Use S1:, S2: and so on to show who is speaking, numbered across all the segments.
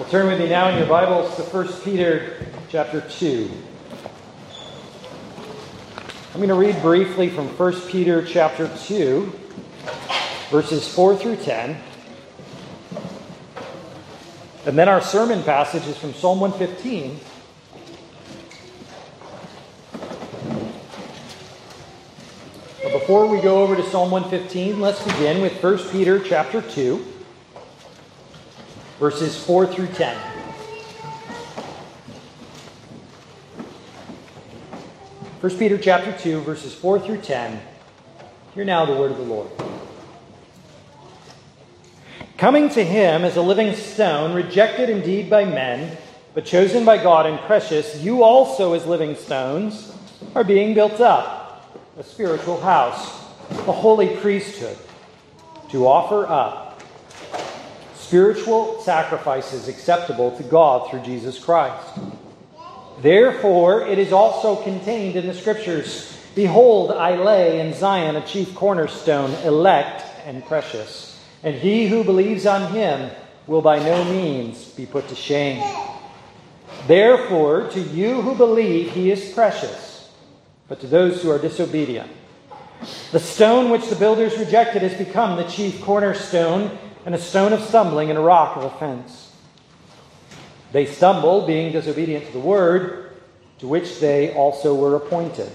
S1: Well, turn with me now in your Bibles to 1 Peter chapter 2. I'm going to read briefly from 1 Peter chapter 2, verses 4 through 10. And then our sermon passage is from Psalm 115. But before we go over to Psalm 115, let's begin with 1 Peter chapter 2 verses 4 through 10. First Peter chapter 2, verses 4 through 10. Hear now the word of the Lord. Coming to him as a living stone, rejected indeed by men, but chosen by God and precious, you also, as living stones, are being built up, a spiritual house, a holy priesthood, to offer up spiritual sacrifices acceptable to God through Jesus Christ. Therefore, it is also contained in the Scriptures Behold, I lay in Zion a chief cornerstone, elect and precious, and he who believes on him will by no means be put to shame. Therefore, to you who believe, he is precious, but to those who are disobedient, the stone which the builders rejected has become the chief cornerstone and a stone of stumbling and a rock of offense. They stumble, being disobedient to the word, to which they also were appointed.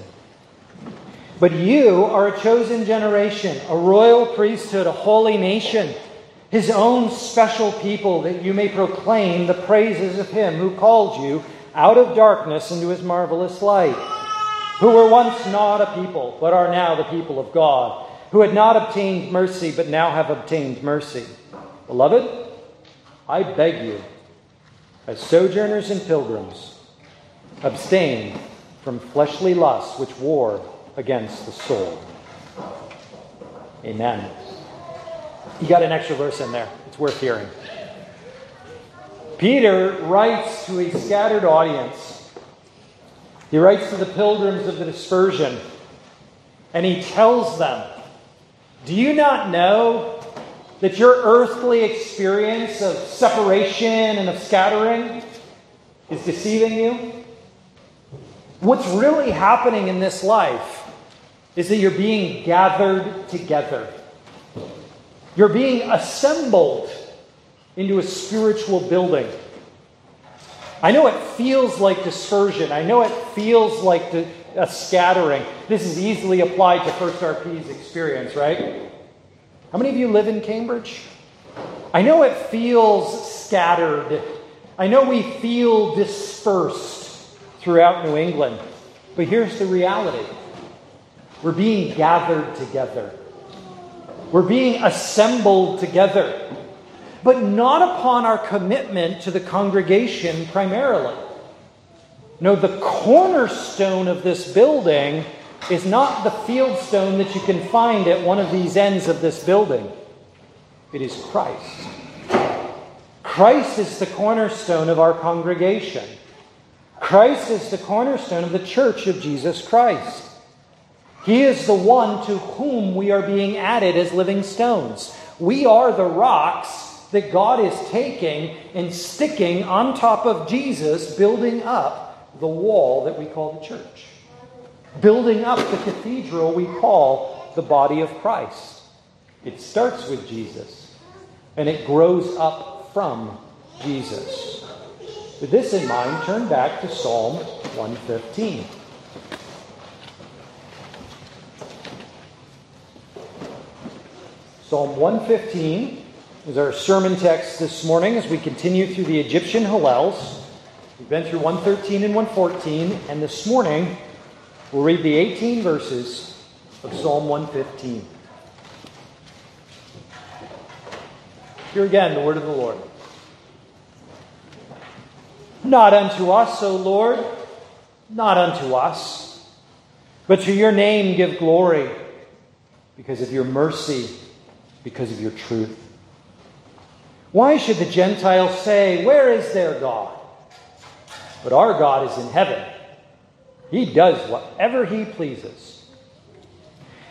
S1: But you are a chosen generation, a royal priesthood, a holy nation, his own special people, that you may proclaim the praises of him who called you out of darkness into his marvelous light, who were once not a people, but are now the people of God who had not obtained mercy, but now have obtained mercy. Beloved, I beg you, as sojourners and pilgrims, abstain from fleshly lusts which war against the soul. Amen. You got an extra verse in there. It's worth hearing. Peter writes to a scattered audience. He writes to the pilgrims of the dispersion, and he tells them do you not know that your earthly experience of separation and of scattering is deceiving you? What's really happening in this life is that you're being gathered together. You're being assembled into a spiritual building. I know it feels like dispersion. I know it feels like the, a scattering. This is easily applied to First RP's experience, right? How many of you live in Cambridge? I know it feels scattered. I know we feel dispersed throughout New England. But here's the reality we're being gathered together, we're being assembled together, but not upon our commitment to the congregation primarily. No, the cornerstone of this building is not the fieldstone that you can find at one of these ends of this building. It is Christ. Christ is the cornerstone of our congregation. Christ is the cornerstone of the church of Jesus Christ. He is the one to whom we are being added as living stones. We are the rocks that God is taking and sticking on top of Jesus, building up the wall that we call the church, building up the cathedral we call the body of Christ. It starts with Jesus and it grows up from Jesus. With this in mind, turn back to Psalm 115. Psalm 115 is our sermon text this morning as we continue through the Egyptian Hallels. We've been through 113 and 114, and this morning we'll read the 18 verses of Psalm 115. Here again, the word of the Lord. Not unto us, O Lord, not unto us, but to your name give glory because of your mercy, because of your truth. Why should the Gentiles say, Where is their God? But our God is in heaven. He does whatever he pleases.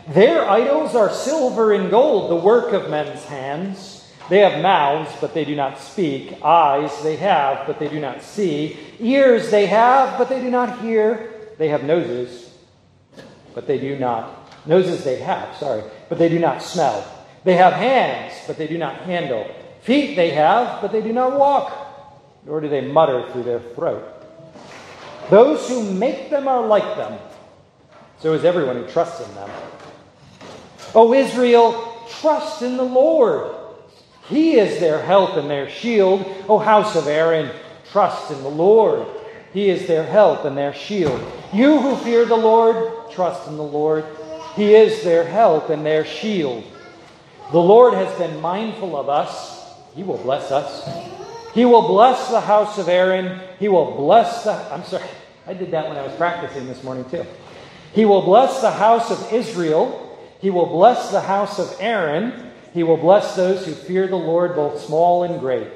S1: Their idols are silver and gold, the work of men's hands. They have mouths, but they do not speak. Eyes they have, but they do not see. Ears they have, but they do not hear. They have noses, but they do not. Noses they have, sorry, but they do not smell. They have hands, but they do not handle. Feet they have, but they do not walk, nor do they mutter through their throat. Those who make them are like them. So is everyone who trusts in them. O Israel, trust in the Lord. He is their help and their shield. O house of Aaron, trust in the Lord. He is their help and their shield. You who fear the Lord, trust in the Lord. He is their help and their shield. The Lord has been mindful of us. He will bless us. He will bless the house of Aaron. He will bless the. I'm sorry, I did that when I was practicing this morning too. He will bless the house of Israel. He will bless the house of Aaron. He will bless those who fear the Lord, both small and great.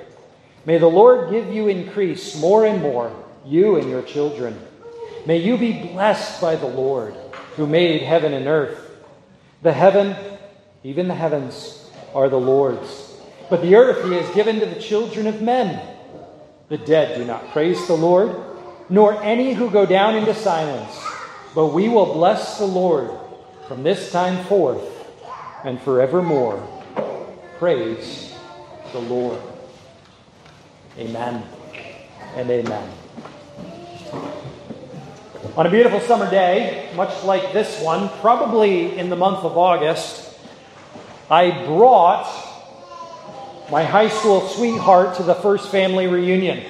S1: May the Lord give you increase more and more, you and your children. May you be blessed by the Lord, who made heaven and earth. The heaven, even the heavens, are the Lord's. But the earth he has given to the children of men. The dead do not praise the Lord, nor any who go down into silence. But we will bless the Lord from this time forth and forevermore. Praise the Lord. Amen and amen. On a beautiful summer day, much like this one, probably in the month of August, I brought my high school sweetheart to the first family reunion.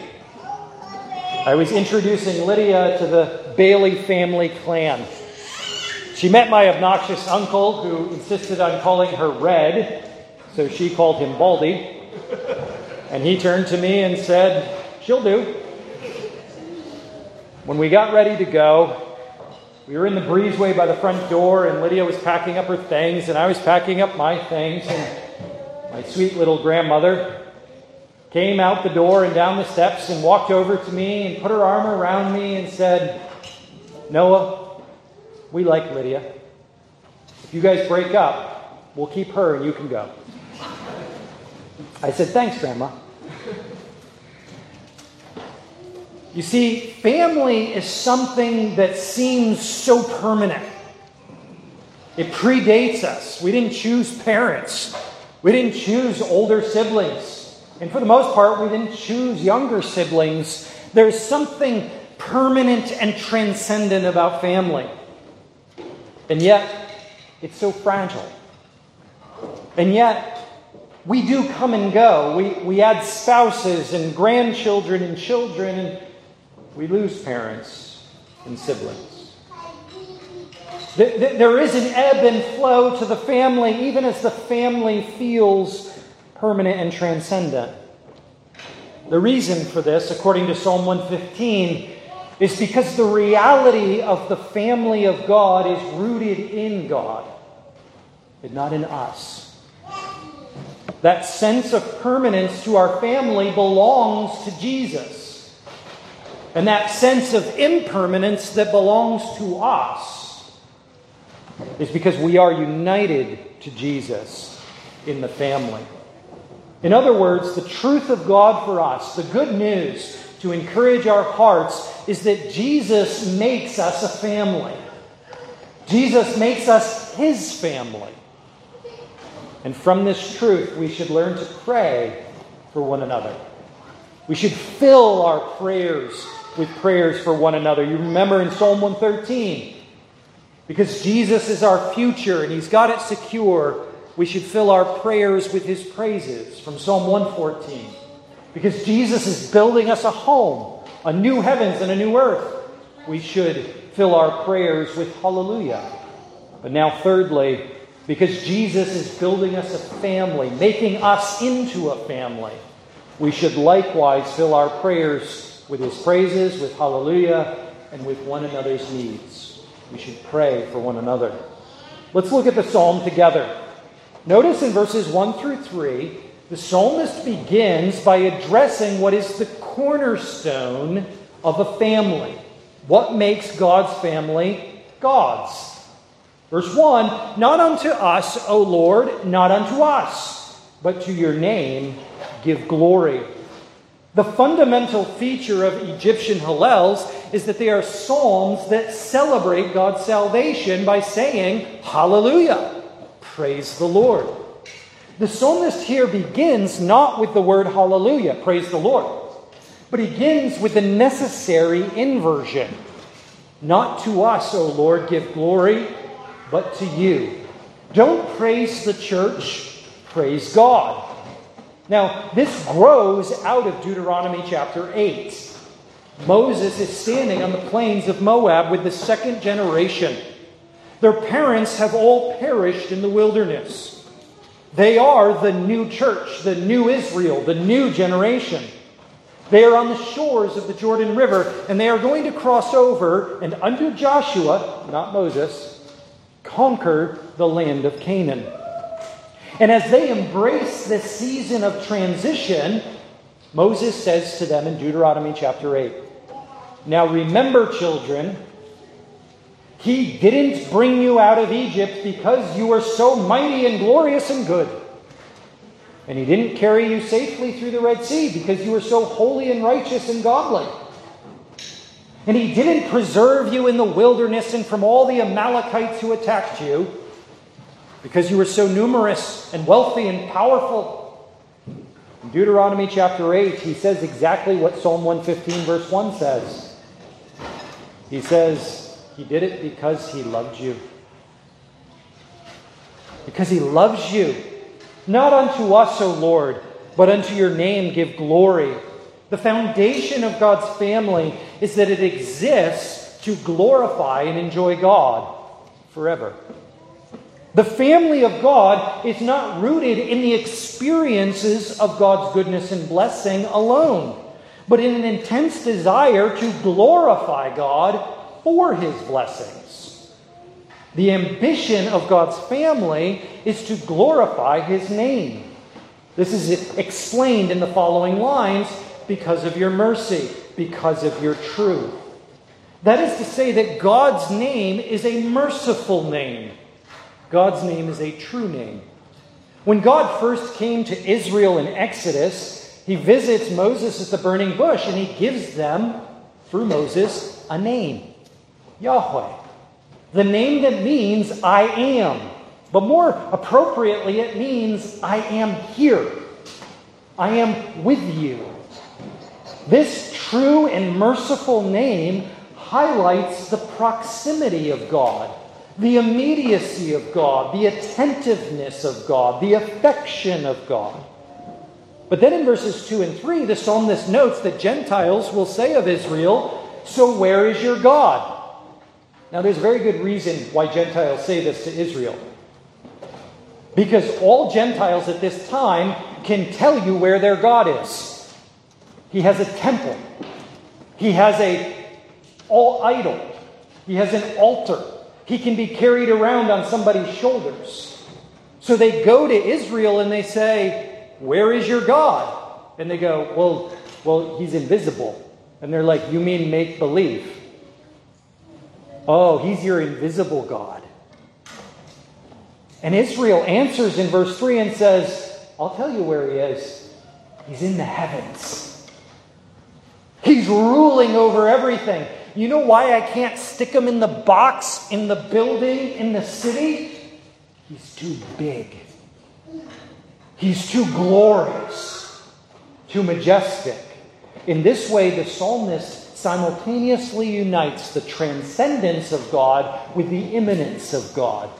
S1: I was introducing Lydia to the Bailey family clan. She met my obnoxious uncle, who insisted on calling her Red, so she called him Baldy. And he turned to me and said, She'll do. When we got ready to go, we were in the breezeway by the front door, and Lydia was packing up her things, and I was packing up my things, and my sweet little grandmother came out the door and down the steps and walked over to me and put her arm around me and said, Noah, we like Lydia. If you guys break up, we'll keep her and you can go. I said, Thanks, Grandma. You see, family is something that seems so permanent. It predates us. We didn't choose parents, we didn't choose older siblings. And for the most part, we didn't choose younger siblings. There's something permanent and transcendent about family. And yet, it's so fragile. And yet, we do come and go. We, we add spouses and grandchildren and children, and we lose parents and siblings. There is an ebb and flow to the family, even as the family feels permanent and transcendent. The reason for this, according to Psalm 115, is because the reality of the family of God is rooted in God and not in us. That sense of permanence to our family belongs to Jesus. And that sense of impermanence that belongs to us is because we are united to Jesus in the family. In other words, the truth of God for us, the good news to encourage our hearts, is that Jesus makes us a family. Jesus makes us his family. And from this truth, we should learn to pray for one another. We should fill our prayers with prayers for one another. You remember in Psalm 113, because Jesus is our future and he's got it secure, we should fill our prayers with his praises from Psalm 114. Because Jesus is building us a home, a new heavens and a new earth. We should fill our prayers with hallelujah. But now, thirdly, because Jesus is building us a family, making us into a family, we should likewise fill our prayers with his praises, with hallelujah, and with one another's needs. We should pray for one another. Let's look at the psalm together. Notice in verses 1 through 3, the psalmist begins by addressing what is the cornerstone of a family. What makes God's family God's? Verse 1 Not unto us, O Lord, not unto us, but to your name give glory. The fundamental feature of Egyptian Hallels is that they are psalms that celebrate God's salvation by saying, Hallelujah, praise the Lord. The psalmist here begins not with the word Hallelujah, praise the Lord, but begins with the necessary inversion. Not to us, O Lord, give glory, but to you. Don't praise the church, praise God. Now, this grows out of Deuteronomy chapter 8. Moses is standing on the plains of Moab with the second generation. Their parents have all perished in the wilderness. They are the new church, the new Israel, the new generation. They are on the shores of the Jordan River, and they are going to cross over and, under Joshua, not Moses, conquer the land of Canaan. And as they embrace this season of transition, Moses says to them in Deuteronomy chapter 8 Now remember, children, he didn't bring you out of Egypt because you were so mighty and glorious and good. And he didn't carry you safely through the Red Sea because you were so holy and righteous and godly. And he didn't preserve you in the wilderness and from all the Amalekites who attacked you because you were so numerous and wealthy and powerful. In Deuteronomy chapter 8, he says exactly what Psalm 115, verse 1 says. He says, He did it because He loved you. Because He loves you. Not unto us, O Lord, but unto your name give glory. The foundation of God's family is that it exists to glorify and enjoy God forever. The family of God is not rooted in the experiences of God's goodness and blessing alone, but in an intense desire to glorify God for his blessings. The ambition of God's family is to glorify his name. This is explained in the following lines because of your mercy, because of your truth. That is to say, that God's name is a merciful name. God's name is a true name. When God first came to Israel in Exodus, he visits Moses at the burning bush and he gives them, through Moses, a name Yahweh. The name that means I am. But more appropriately, it means I am here. I am with you. This true and merciful name highlights the proximity of God the immediacy of God, the attentiveness of God, the affection of God. But then in verses 2 and 3, the psalmist notes that Gentiles will say of Israel, So where is your God? Now, there's a very good reason why Gentiles say this to Israel. Because all Gentiles at this time can tell you where their God is. He has a temple. He has a all idol. He has an altar he can be carried around on somebody's shoulders. So they go to Israel and they say, Where is your God? And they go, Well, well, he's invisible. And they're like, You mean make believe? Oh, he's your invisible God. And Israel answers in verse 3 and says, I'll tell you where he is. He's in the heavens. He's ruling over everything. You know why I can't stick him in the box, in the building, in the city? He's too big. He's too glorious, too majestic. In this way, the psalmist simultaneously unites the transcendence of God with the immanence of God.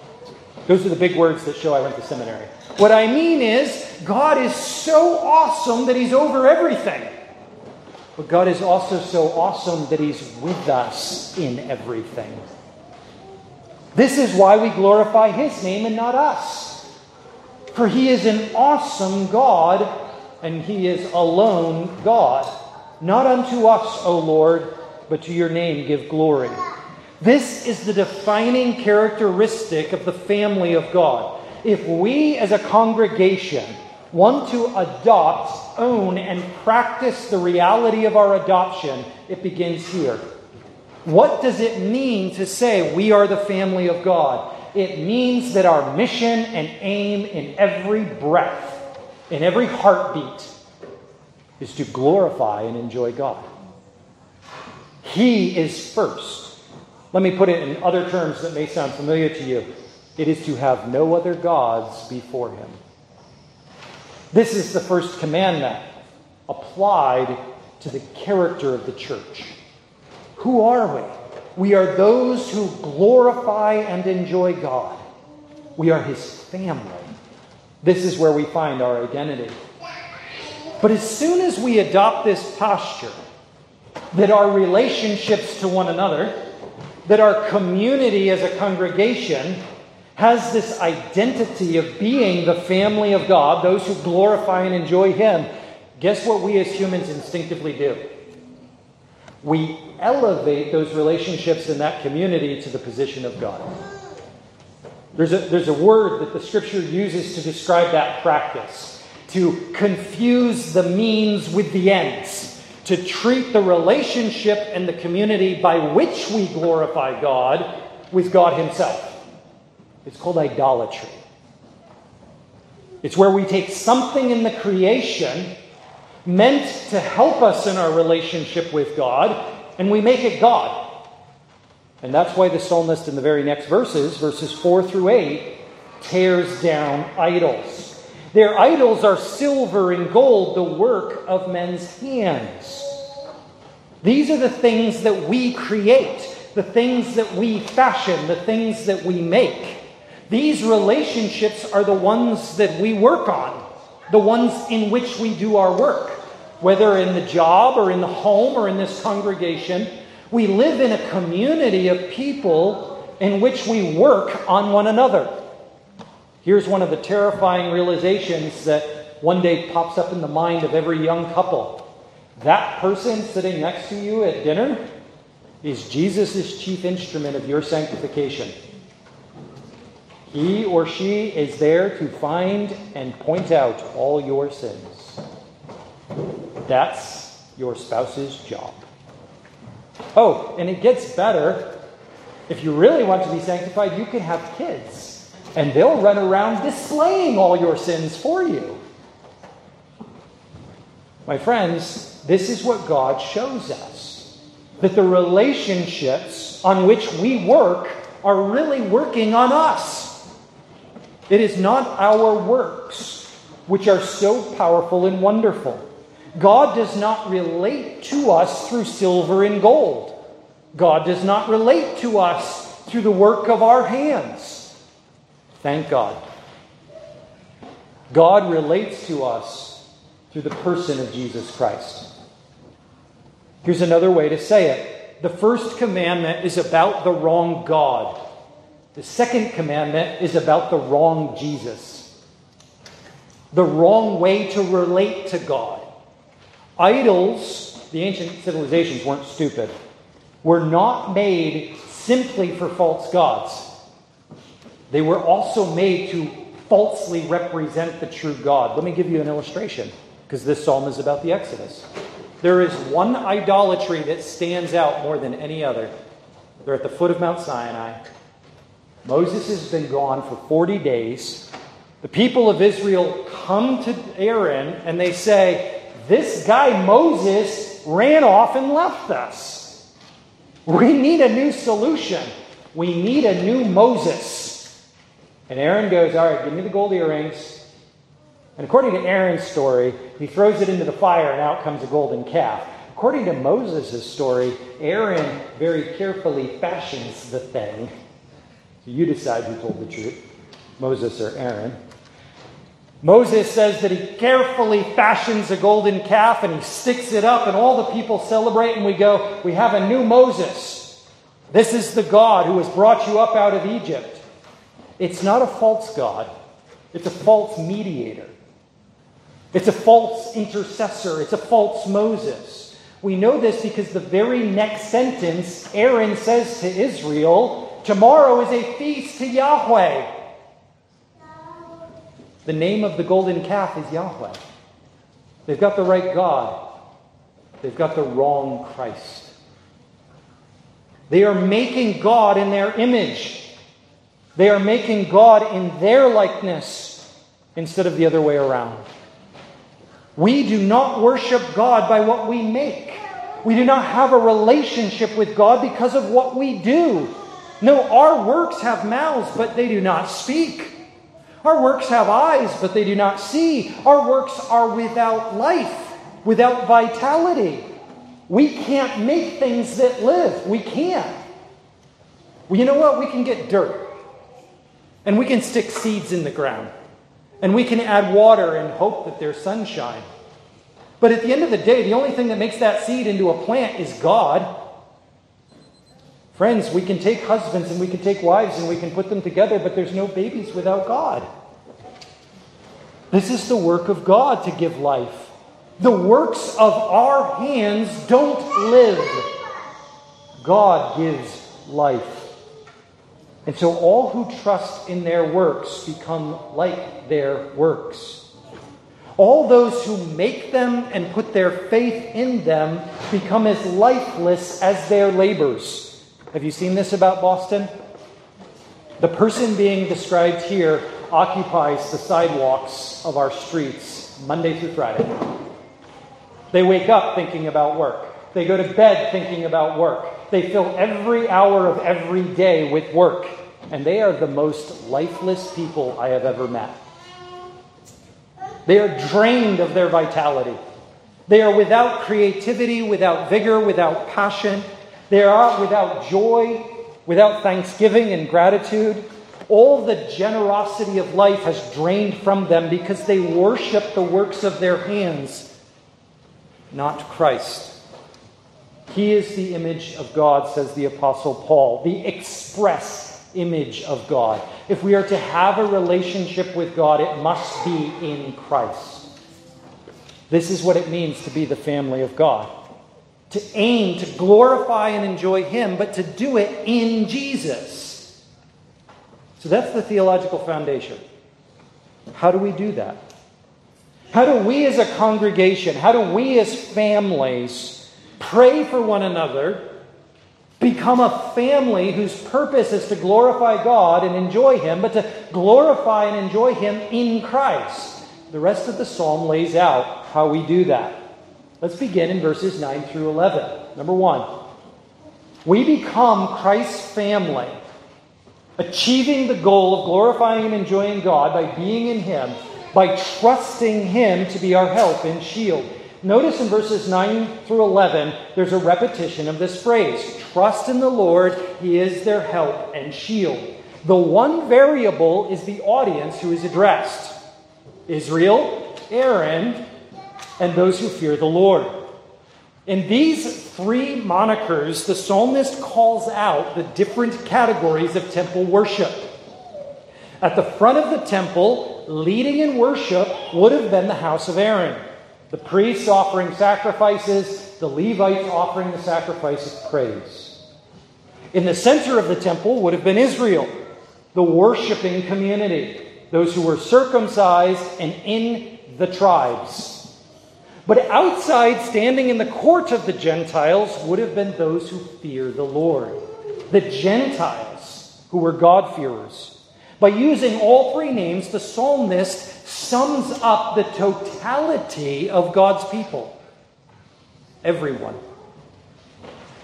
S1: Those are the big words that show I went to seminary. What I mean is, God is so awesome that He's over everything. But God is also so awesome that He's with us in everything. This is why we glorify His name and not us. For He is an awesome God, and He is alone God. Not unto us, O Lord, but to your name give glory. This is the defining characteristic of the family of God. If we as a congregation want to adopt, own, and practice the reality of our adoption, it begins here. What does it mean to say we are the family of God? It means that our mission and aim in every breath in every heartbeat is to glorify and enjoy God. He is first. Let me put it in other terms that may sound familiar to you. It is to have no other gods before him. This is the first commandment applied to the character of the church. Who are we? We are those who glorify and enjoy God. We are his family. This is where we find our identity. But as soon as we adopt this posture, that our relationships to one another, that our community as a congregation has this identity of being the family of God, those who glorify and enjoy Him, guess what we as humans instinctively do? We elevate those relationships in that community to the position of God. There's a, there's a word that the scripture uses to describe that practice to confuse the means with the ends, to treat the relationship and the community by which we glorify God with God Himself. It's called idolatry. It's where we take something in the creation meant to help us in our relationship with God and we make it God. And that's why the psalmist in the very next verses, verses 4 through 8, tears down idols. Their idols are silver and gold, the work of men's hands. These are the things that we create, the things that we fashion, the things that we make. These relationships are the ones that we work on, the ones in which we do our work. Whether in the job or in the home or in this congregation, we live in a community of people in which we work on one another. Here's one of the terrifying realizations that one day pops up in the mind of every young couple. That person sitting next to you at dinner is Jesus' chief instrument of your sanctification. He or she is there to find and point out all your sins. That's your spouse's job. Oh, and it gets better. If you really want to be sanctified, you can have kids, and they'll run around displaying all your sins for you. My friends, this is what God shows us that the relationships on which we work are really working on us. It is not our works which are so powerful and wonderful. God does not relate to us through silver and gold. God does not relate to us through the work of our hands. Thank God. God relates to us through the person of Jesus Christ. Here's another way to say it the first commandment is about the wrong God, the second commandment is about the wrong Jesus. The wrong way to relate to God. Idols, the ancient civilizations weren't stupid, were not made simply for false gods. They were also made to falsely represent the true God. Let me give you an illustration, because this psalm is about the Exodus. There is one idolatry that stands out more than any other. They're at the foot of Mount Sinai. Moses has been gone for 40 days. The people of Israel come to Aaron and they say, this guy Moses ran off and left us. We need a new solution. We need a new Moses. And Aaron goes, All right, give me the gold earrings. And according to Aaron's story, he throws it into the fire and out comes a golden calf. According to Moses' story, Aaron very carefully fashions the thing. So you decide who told the truth Moses or Aaron. Moses says that he carefully fashions a golden calf and he sticks it up, and all the people celebrate, and we go, We have a new Moses. This is the God who has brought you up out of Egypt. It's not a false God, it's a false mediator, it's a false intercessor, it's a false Moses. We know this because the very next sentence, Aaron says to Israel, Tomorrow is a feast to Yahweh. The name of the golden calf is Yahweh. They've got the right God, they've got the wrong Christ. They are making God in their image. They are making God in their likeness instead of the other way around. We do not worship God by what we make. We do not have a relationship with God because of what we do. No, our works have mouths, but they do not speak. Our works have eyes, but they do not see. Our works are without life, without vitality. We can't make things that live. We can't. Well, you know what? We can get dirt, and we can stick seeds in the ground, and we can add water and hope that there's sunshine. But at the end of the day, the only thing that makes that seed into a plant is God. Friends, we can take husbands and we can take wives and we can put them together, but there's no babies without God. This is the work of God to give life. The works of our hands don't live. God gives life. And so all who trust in their works become like their works. All those who make them and put their faith in them become as lifeless as their labors. Have you seen this about Boston? The person being described here occupies the sidewalks of our streets Monday through Friday. They wake up thinking about work. They go to bed thinking about work. They fill every hour of every day with work. And they are the most lifeless people I have ever met. They are drained of their vitality. They are without creativity, without vigor, without passion. They are without joy, without thanksgiving and gratitude. All the generosity of life has drained from them because they worship the works of their hands, not Christ. He is the image of God, says the Apostle Paul, the express image of God. If we are to have a relationship with God, it must be in Christ. This is what it means to be the family of God. To aim to glorify and enjoy Him, but to do it in Jesus. So that's the theological foundation. How do we do that? How do we as a congregation, how do we as families pray for one another Become a family whose purpose is to glorify God and enjoy Him, but to glorify and enjoy Him in Christ. The rest of the psalm lays out how we do that. Let's begin in verses 9 through 11. Number one, we become Christ's family, achieving the goal of glorifying and enjoying God by being in Him, by trusting Him to be our help and shield. Notice in verses 9 through 11, there's a repetition of this phrase Trust in the Lord, He is their help and shield. The one variable is the audience who is addressed Israel, Aaron, and those who fear the Lord. In these three monikers, the psalmist calls out the different categories of temple worship. At the front of the temple, leading in worship would have been the house of Aaron the priests offering sacrifices, the Levites offering the sacrifice of praise. In the center of the temple would have been Israel, the worshiping community, those who were circumcised and in the tribes. But outside, standing in the court of the Gentiles, would have been those who fear the Lord, the Gentiles who were God-fearers. By using all three names, the psalmist sums up the totality of God's people. Everyone.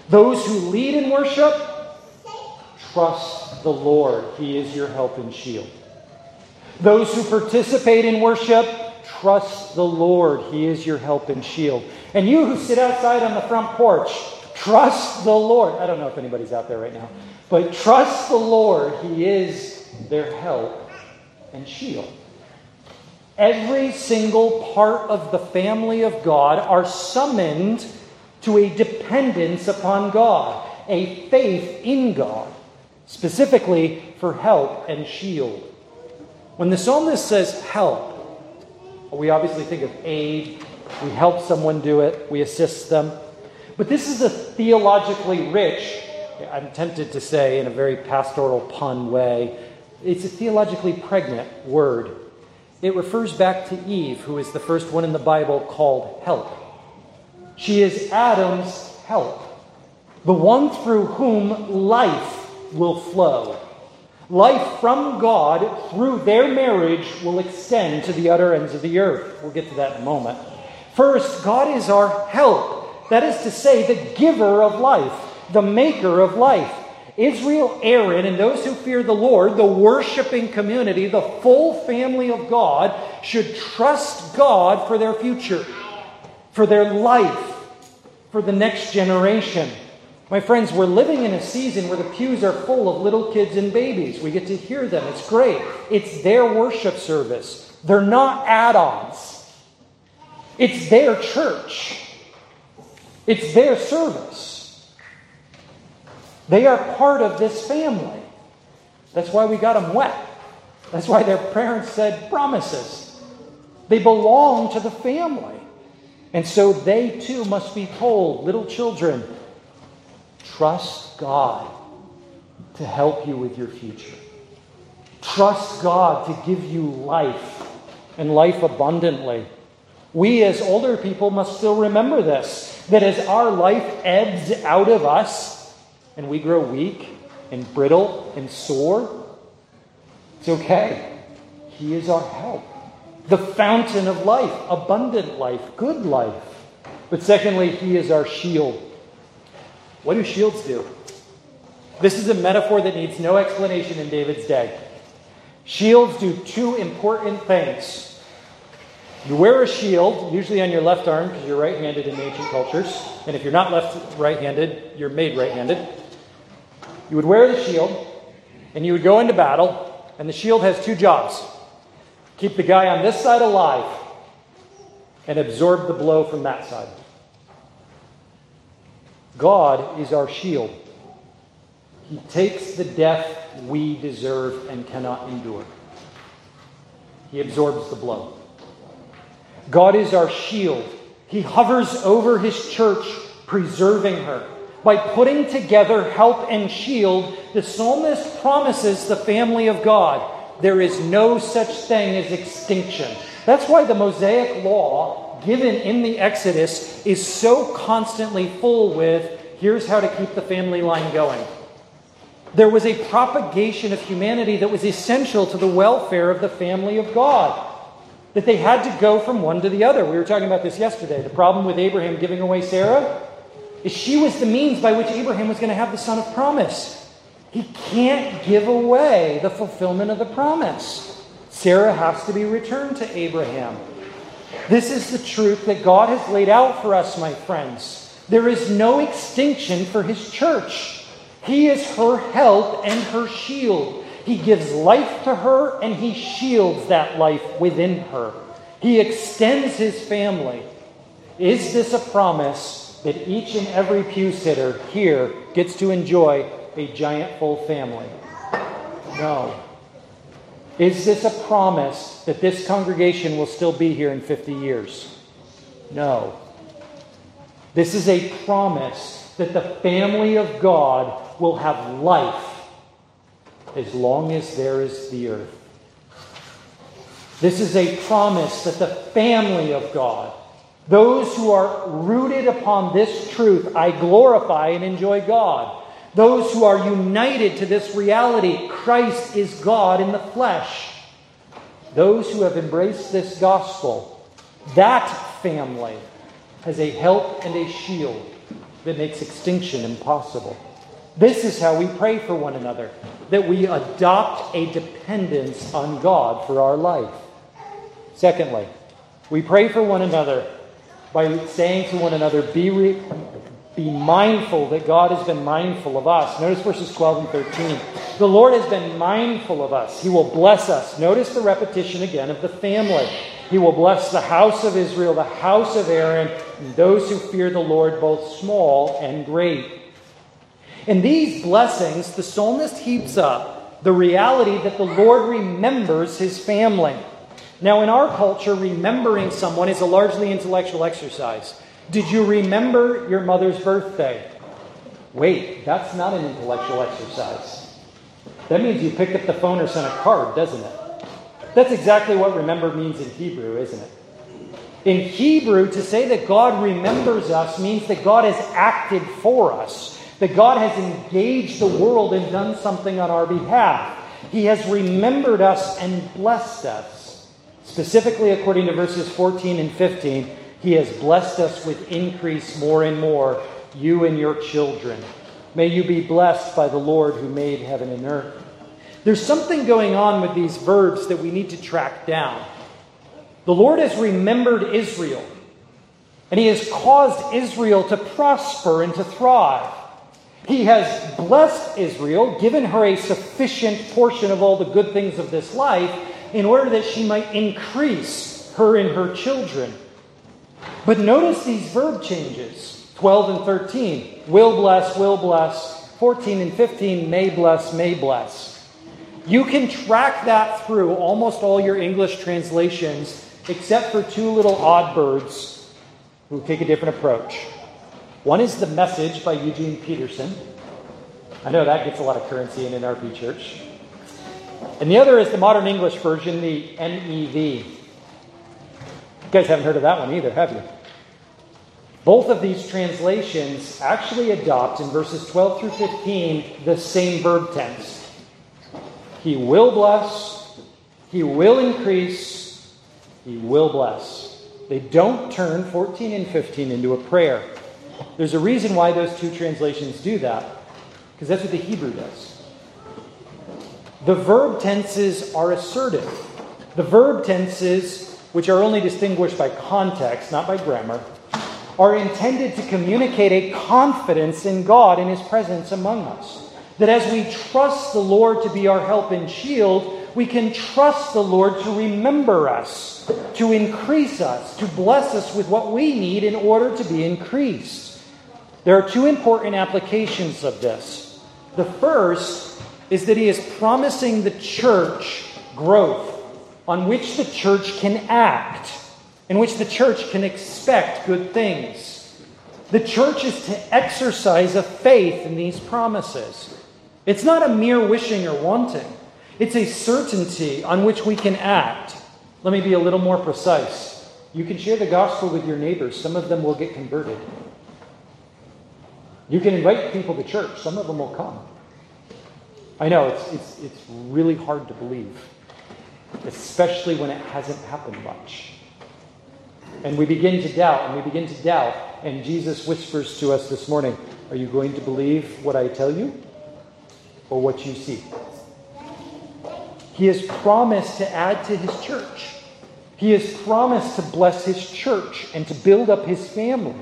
S1: Those who lead in worship, trust the Lord. He is your help and shield. Those who participate in worship, trust the Lord. He is your help and shield. And you who sit outside on the front porch, trust the Lord. I don't know if anybody's out there right now, but trust the Lord. He is their help and shield. Every single part of the family of God are summoned to a dependence upon God, a faith in God, specifically for help and shield. When the psalmist says help, we obviously think of aid, we help someone do it, we assist them. But this is a theologically rich, I'm tempted to say in a very pastoral pun way, it's a theologically pregnant word. It refers back to Eve, who is the first one in the Bible called help. She is Adam's help, the one through whom life will flow. Life from God through their marriage will extend to the utter ends of the earth. We'll get to that in a moment. First, God is our help. That is to say, the giver of life, the maker of life. Israel, Aaron, and those who fear the Lord, the worshiping community, the full family of God, should trust God for their future, for their life, for the next generation. My friends, we're living in a season where the pews are full of little kids and babies. We get to hear them. It's great. It's their worship service, they're not add ons. It's their church, it's their service. They are part of this family. That's why we got them wet. That's why their parents said promises. They belong to the family. And so they too must be told, little children, trust God to help you with your future. Trust God to give you life and life abundantly. We as older people must still remember this that as our life ebbs out of us and we grow weak and brittle and sore, it's okay. He is our help. The fountain of life, abundant life, good life. But secondly, He is our shield. What do shields do? This is a metaphor that needs no explanation in David's day. Shields do two important things. You wear a shield, usually on your left arm, because you're right handed in ancient cultures. And if you're not left right handed, you're made right handed. You would wear the shield, and you would go into battle, and the shield has two jobs keep the guy on this side alive, and absorb the blow from that side. God is our shield. He takes the death we deserve and cannot endure. He absorbs the blow. God is our shield. He hovers over his church, preserving her. By putting together help and shield, the psalmist promises the family of God there is no such thing as extinction. That's why the Mosaic law given in the Exodus is so constantly full with here's how to keep the family line going. There was a propagation of humanity that was essential to the welfare of the family of God that they had to go from one to the other. We were talking about this yesterday. The problem with Abraham giving away Sarah is she was the means by which Abraham was going to have the son of promise. He can't give away the fulfillment of the promise. Sarah has to be returned to Abraham. This is the truth that God has laid out for us, my friends. There is no extinction for his church. He is her help and her shield. He gives life to her and he shields that life within her. He extends his family. Is this a promise that each and every pew sitter here gets to enjoy a giant full family? No. Is this a promise that this congregation will still be here in 50 years? No. This is a promise that the family of God will have life as long as there is the earth. This is a promise that the family of God, those who are rooted upon this truth, I glorify and enjoy God. Those who are united to this reality, Christ is God in the flesh. Those who have embraced this gospel, that family has a help and a shield that makes extinction impossible. This is how we pray for one another that we adopt a dependence on God for our life. Secondly, we pray for one another by saying to one another, be, re- be mindful that God has been mindful of us. Notice verses 12 and 13. The Lord has been mindful of us. He will bless us. Notice the repetition again of the family. He will bless the house of Israel, the house of Aaron, and those who fear the Lord, both small and great. In these blessings, the psalmist heaps up the reality that the Lord remembers his family. Now, in our culture, remembering someone is a largely intellectual exercise. Did you remember your mother's birthday? Wait, that's not an intellectual exercise. That means you picked up the phone or sent a card, doesn't it? That's exactly what remember means in Hebrew, isn't it? In Hebrew, to say that God remembers us means that God has acted for us that God has engaged the world and done something on our behalf. He has remembered us and blessed us. Specifically, according to verses 14 and 15, He has blessed us with increase more and more, you and your children. May you be blessed by the Lord who made heaven and earth. There's something going on with these verbs that we need to track down. The Lord has remembered Israel, and He has caused Israel to prosper and to thrive. He has blessed Israel, given her a sufficient portion of all the good things of this life, in order that she might increase her and her children. But notice these verb changes 12 and 13 will bless, will bless, 14 and 15 may bless, may bless. You can track that through almost all your English translations, except for two little odd birds who take a different approach. One is The Message by Eugene Peterson. I know that gets a lot of currency in an RP church. And the other is the modern English version, the MEV. You guys haven't heard of that one either, have you? Both of these translations actually adopt in verses 12 through 15 the same verb tense. He will bless, he will increase, he will bless. They don't turn 14 and 15 into a prayer. There's a reason why those two translations do that, because that's what the Hebrew does. The verb tenses are assertive. The verb tenses, which are only distinguished by context, not by grammar, are intended to communicate a confidence in God and His presence among us. That as we trust the Lord to be our help and shield, we can trust the Lord to remember us, to increase us, to bless us with what we need in order to be increased. There are two important applications of this. The first is that he is promising the church growth on which the church can act, in which the church can expect good things. The church is to exercise a faith in these promises. It's not a mere wishing or wanting. It's a certainty on which we can act. Let me be a little more precise. You can share the gospel with your neighbors, some of them will get converted. You can invite people to church, some of them will come. I know it's, it's, it's really hard to believe, especially when it hasn't happened much. And we begin to doubt, and we begin to doubt, and Jesus whispers to us this morning Are you going to believe what I tell you or what you see? He has promised to add to his church. He has promised to bless his church and to build up his family,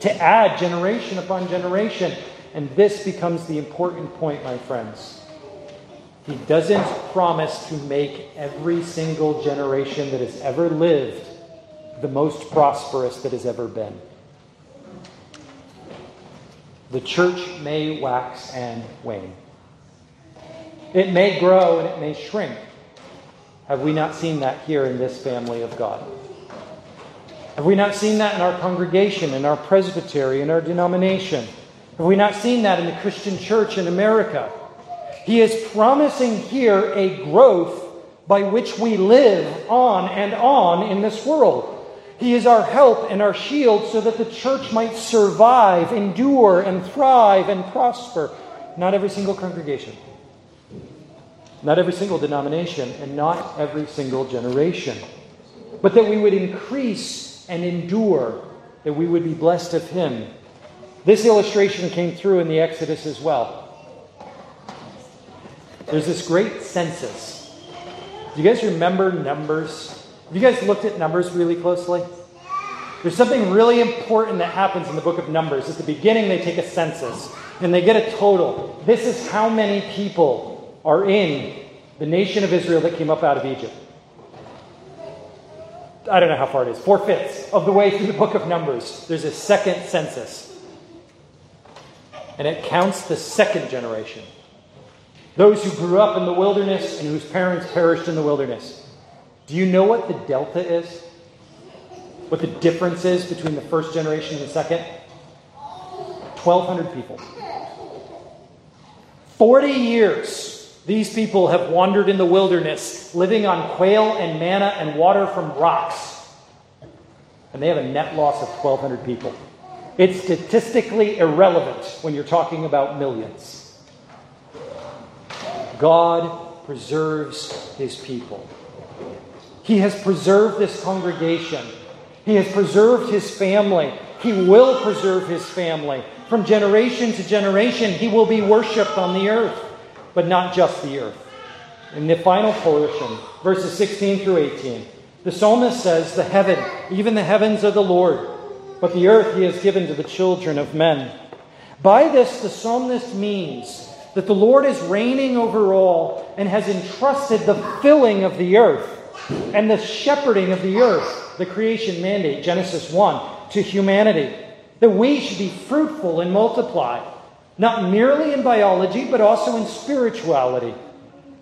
S1: to add generation upon generation. And this becomes the important point, my friends. He doesn't promise to make every single generation that has ever lived the most prosperous that has ever been. The church may wax and wane. It may grow and it may shrink. Have we not seen that here in this family of God? Have we not seen that in our congregation, in our presbytery, in our denomination? Have we not seen that in the Christian church in America? He is promising here a growth by which we live on and on in this world. He is our help and our shield so that the church might survive, endure, and thrive and prosper. Not every single congregation. Not every single denomination and not every single generation. But that we would increase and endure, that we would be blessed of Him. This illustration came through in the Exodus as well. There's this great census. Do you guys remember Numbers? Have you guys looked at Numbers really closely? There's something really important that happens in the book of Numbers. At the beginning, they take a census and they get a total. This is how many people are in the nation of Israel that came up out of Egypt. I don't know how far it is, four fifths of the way through the book of Numbers. There's a second census. And it counts the second generation. Those who grew up in the wilderness and whose parents perished in the wilderness. Do you know what the delta is? What the difference is between the first generation and the second? 1,200 people. 40 years, these people have wandered in the wilderness, living on quail and manna and water from rocks. And they have a net loss of 1,200 people. It's statistically irrelevant when you're talking about millions. God preserves his people. He has preserved this congregation He has preserved his family. He will preserve his family. From generation to generation, he will be worshiped on the earth, but not just the earth. In the final portion, verses 16 through 18, the psalmist says, The heaven, even the heavens are the Lord, but the earth he has given to the children of men. By this, the psalmist means that the Lord is reigning over all and has entrusted the filling of the earth and the shepherding of the earth, the creation mandate, Genesis 1, to humanity. That we should be fruitful and multiply, not merely in biology, but also in spirituality.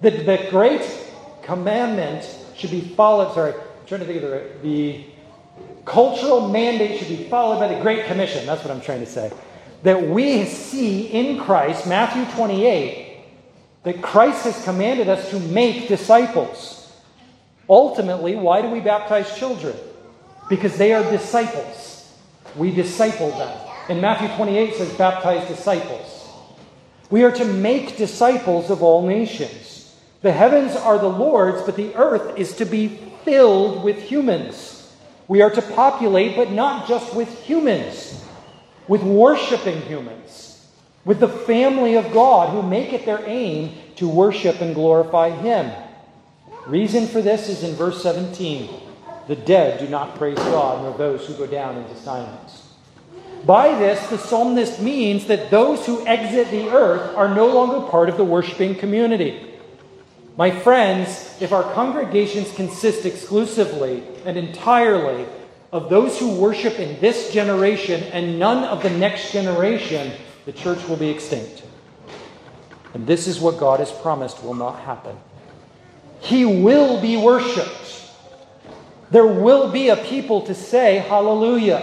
S1: That the great commandment should be followed. Sorry, I'm trying to think of the, the cultural mandate should be followed by the Great Commission. That's what I'm trying to say that we see in Christ, Matthew 28, that Christ has commanded us to make disciples. Ultimately, why do we baptize children? Because they are disciples. We disciple them. And Matthew 28 says, baptize disciples. We are to make disciples of all nations. The heavens are the Lord's, but the earth is to be filled with humans. We are to populate, but not just with humans with worshiping humans, with the family of God who make it their aim to worship and glorify Him. Reason for this is in verse 17 the dead do not praise God, nor those who go down into silence. By this, the psalmist means that those who exit the earth are no longer part of the worshiping community. My friends, if our congregations consist exclusively and entirely of those who worship in this generation and none of the next generation, the church will be extinct. And this is what God has promised will not happen. He will be worshiped. There will be a people to say hallelujah,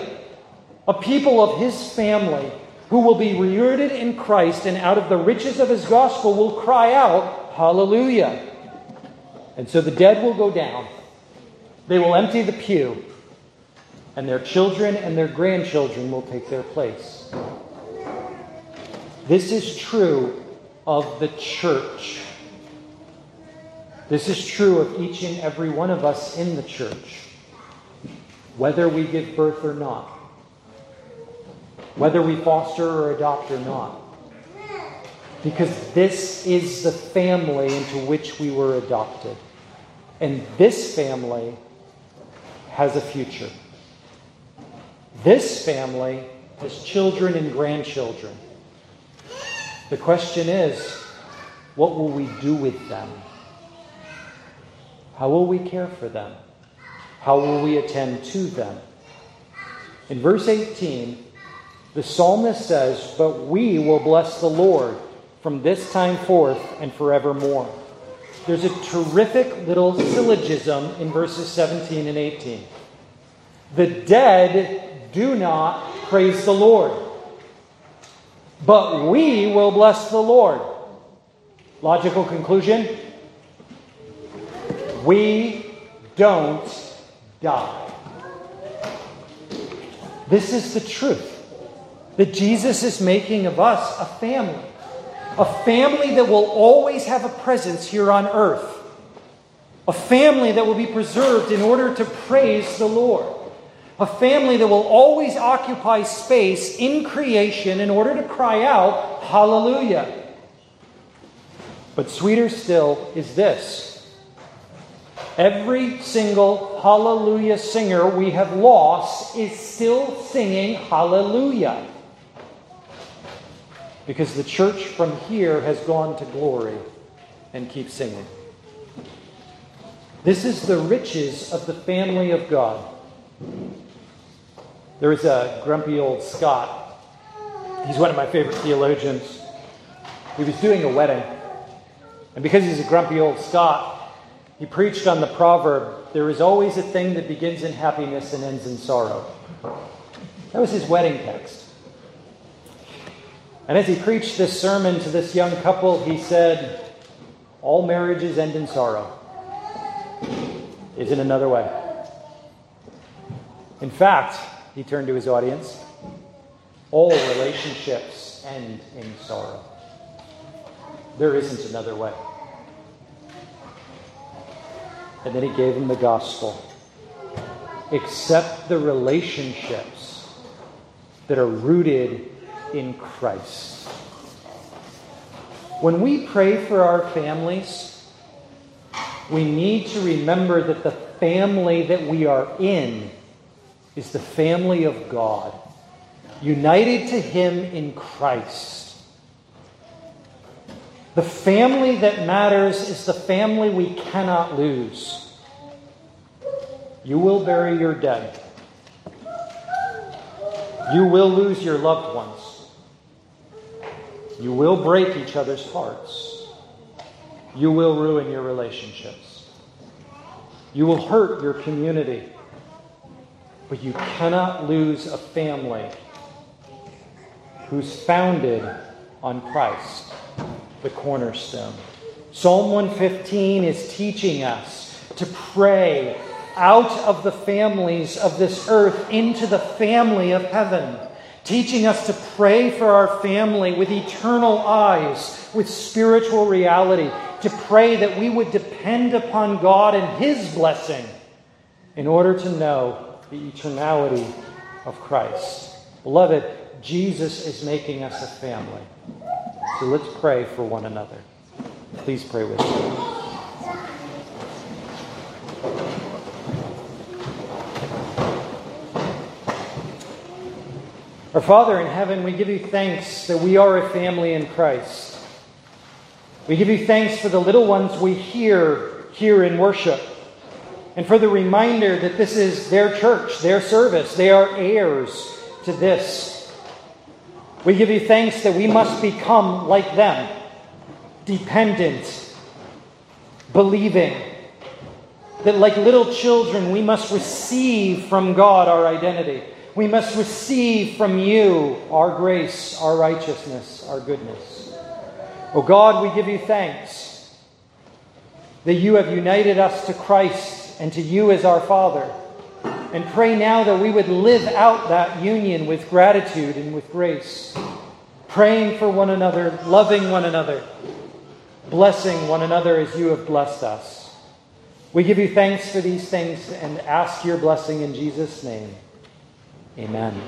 S1: a people of his family who will be rooted in Christ and out of the riches of his gospel will cry out hallelujah. And so the dead will go down. They will empty the pew and their children and their grandchildren will take their place. This is true of the church. This is true of each and every one of us in the church, whether we give birth or not, whether we foster or adopt or not. Because this is the family into which we were adopted. And this family has a future. This family has children and grandchildren. The question is, what will we do with them? How will we care for them? How will we attend to them? In verse 18, the psalmist says, But we will bless the Lord from this time forth and forevermore. There's a terrific little syllogism in verses 17 and 18. The dead do not praise the Lord. But we will bless the Lord. Logical conclusion we don't die. This is the truth that Jesus is making of us a family, a family that will always have a presence here on earth, a family that will be preserved in order to praise the Lord. A family that will always occupy space in creation in order to cry out, Hallelujah. But sweeter still is this every single Hallelujah singer we have lost is still singing Hallelujah. Because the church from here has gone to glory and keeps singing. This is the riches of the family of God. There was a grumpy old Scot. He's one of my favorite theologians. He was doing a wedding. And because he's a grumpy old Scot, he preached on the proverb there is always a thing that begins in happiness and ends in sorrow. That was his wedding text. And as he preached this sermon to this young couple, he said, All marriages end in sorrow. Isn't another way. In fact, he turned to his audience. All relationships end in sorrow. There isn't another way. And then he gave him the gospel. except the relationships that are rooted in Christ. When we pray for our families, we need to remember that the family that we are in is the family of God, united to Him in Christ. The family that matters is the family we cannot lose. You will bury your dead. You will lose your loved ones. You will break each other's hearts. You will ruin your relationships. You will hurt your community. But you cannot lose a family who's founded on Christ, the cornerstone. Psalm 115 is teaching us to pray out of the families of this earth into the family of heaven, teaching us to pray for our family with eternal eyes, with spiritual reality, to pray that we would depend upon God and His blessing in order to know the eternality of Christ. Beloved, Jesus is making us a family. So let's pray for one another. Please pray with me. Our Father in heaven, we give you thanks that we are a family in Christ. We give you thanks for the little ones we hear here in worship and for the reminder that this is their church, their service. They are heirs to this. We give you thanks that we must become like them, dependent, believing. That, like little children, we must receive from God our identity. We must receive from you our grace, our righteousness, our goodness. Oh God, we give you thanks that you have united us to Christ and to you as our Father. And pray now that we would live out that union with gratitude and with grace, praying for one another, loving one another, blessing one another as you have blessed us. We give you thanks for these things and ask your blessing in Jesus' name. Amen.